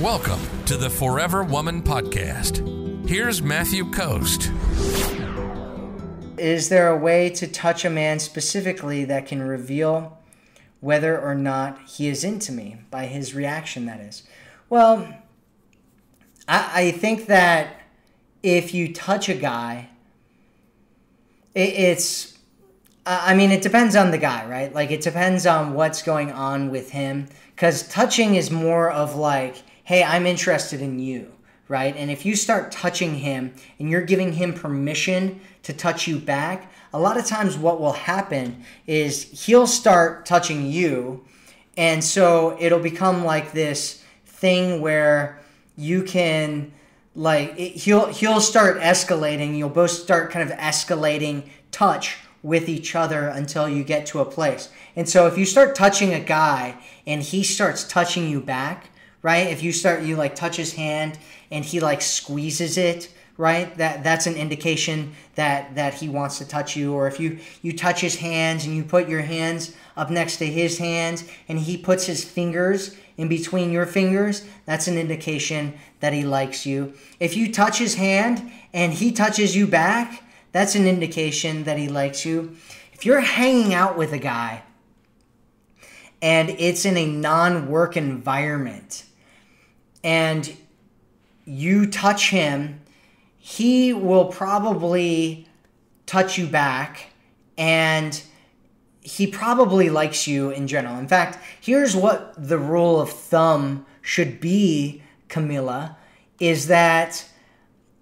Welcome to the Forever Woman Podcast. Here's Matthew Coast. Is there a way to touch a man specifically that can reveal whether or not he is into me by his reaction, that is? Well, I, I think that if you touch a guy, it, it's, I mean, it depends on the guy, right? Like, it depends on what's going on with him. Because touching is more of like, hey, I'm interested in you, right? And if you start touching him and you're giving him permission to touch you back, a lot of times what will happen is he'll start touching you. And so it'll become like this thing where you can like it, he'll he'll start escalating you'll both start kind of escalating touch with each other until you get to a place and so if you start touching a guy and he starts touching you back right? If you start, you like touch his hand and he like squeezes it, right? That that's an indication that that he wants to touch you. Or if you you touch his hands and you put your hands up next to his hands and he puts his fingers in between your fingers, that's an indication that he likes you. If you touch his hand and he touches you back, that's an indication that he likes you. If you're hanging out with a guy and it's in a non work environment, and you touch him, he will probably touch you back and he probably likes you in general. In fact, here's what the rule of thumb should be, Camilla, is that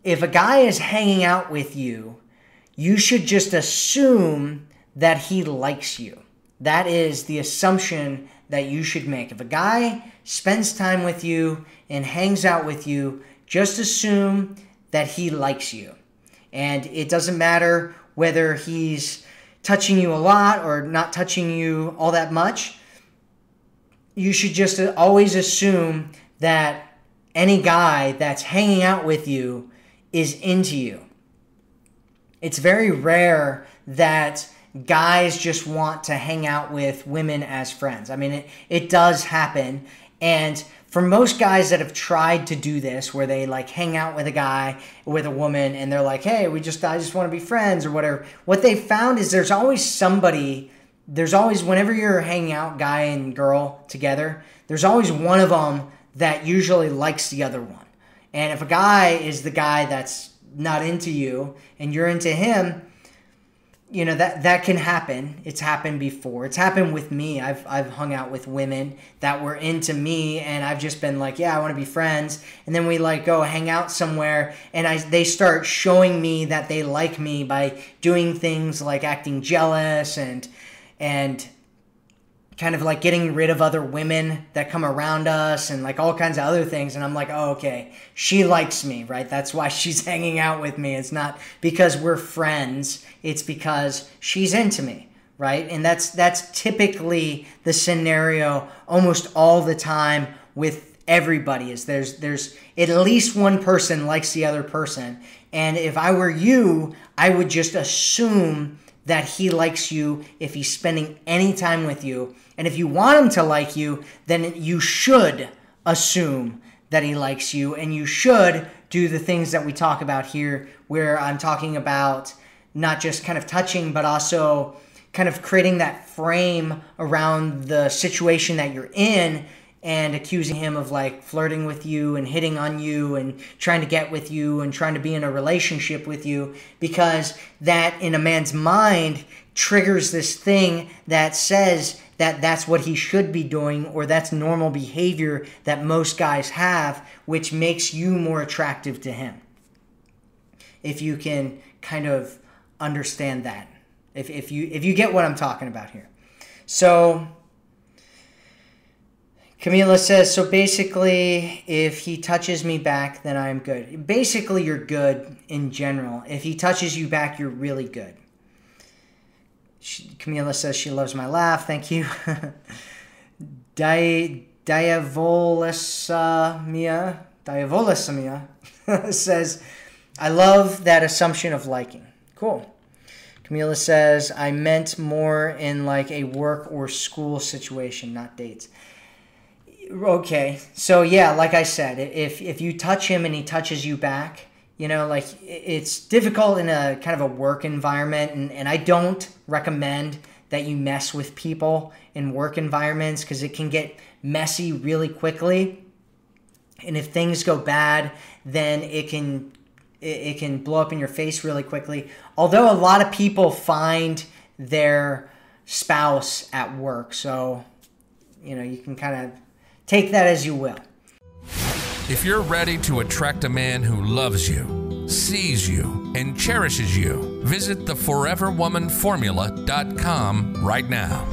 if a guy is hanging out with you, you should just assume that he likes you. That is the assumption that you should make. If a guy spends time with you and hangs out with you, just assume that he likes you. And it doesn't matter whether he's touching you a lot or not touching you all that much. You should just always assume that any guy that's hanging out with you is into you. It's very rare that guys just want to hang out with women as friends. I mean, it, it does happen. And for most guys that have tried to do this, where they like hang out with a guy, with a woman, and they're like, hey, we just, I just want to be friends or whatever, what they found is there's always somebody, there's always, whenever you're hanging out, guy and girl together, there's always one of them that usually likes the other one. And if a guy is the guy that's not into you and you're into him, you know that that can happen. It's happened before. It's happened with me. I've i've hung out with women that were into me and i've just been like yeah i want to be friends. And then we like go hang out somewhere and i they start showing me that they like me by doing things like acting jealous and and kind of like getting rid of other women that come around us and like all kinds of other things and i'm like oh okay. She likes me right? That's why she's hanging out with me. It's not because we're friends. It's because she's into me right? And that's that's typically the scenario almost all the time with everybody is there's there's at least one person likes the other person. And if i were you i would just assume that he likes you if he's spending any time with you. And if you want him to like you, then you should assume that he likes you and you should do the things that we talk about here where I'm talking about not just kind of touching but also kind of creating that frame around the situation that you're in and accusing him of like flirting with you and hitting on you and trying to get with you and trying to be in a relationship with you because that in a man's mind triggers this thing that says that that's what he should be doing or that's normal behavior that most guys have which makes you more attractive to him. If you can kind of understand that. If, if you if you get what i'm talking about here. So Camila says, so basically, if he touches me back, then I'm good. Basically, you're good in general. If he touches you back, you're really good. She, Camila says she loves my laugh. Thank you. Di, Diavolesamia, Diavolesamia says, I love that assumption of liking. Cool. Camila says, I meant more in like a work or school situation, not dates Okay, so yeah, like I said, if if you touch him and he touches you back, you know, like it's difficult in a kind of a work environment, and, and I don't recommend that you mess with people in work environments because it can get messy really quickly. And if things go bad, then it can it, can blow up in your face really quickly. Although a lot of people find their spouse at work, so you know you can kind of take that as you will. If you're ready to attract a man who loves you, sees you, and cherishes you, visit theforeverwomanformula.com right now.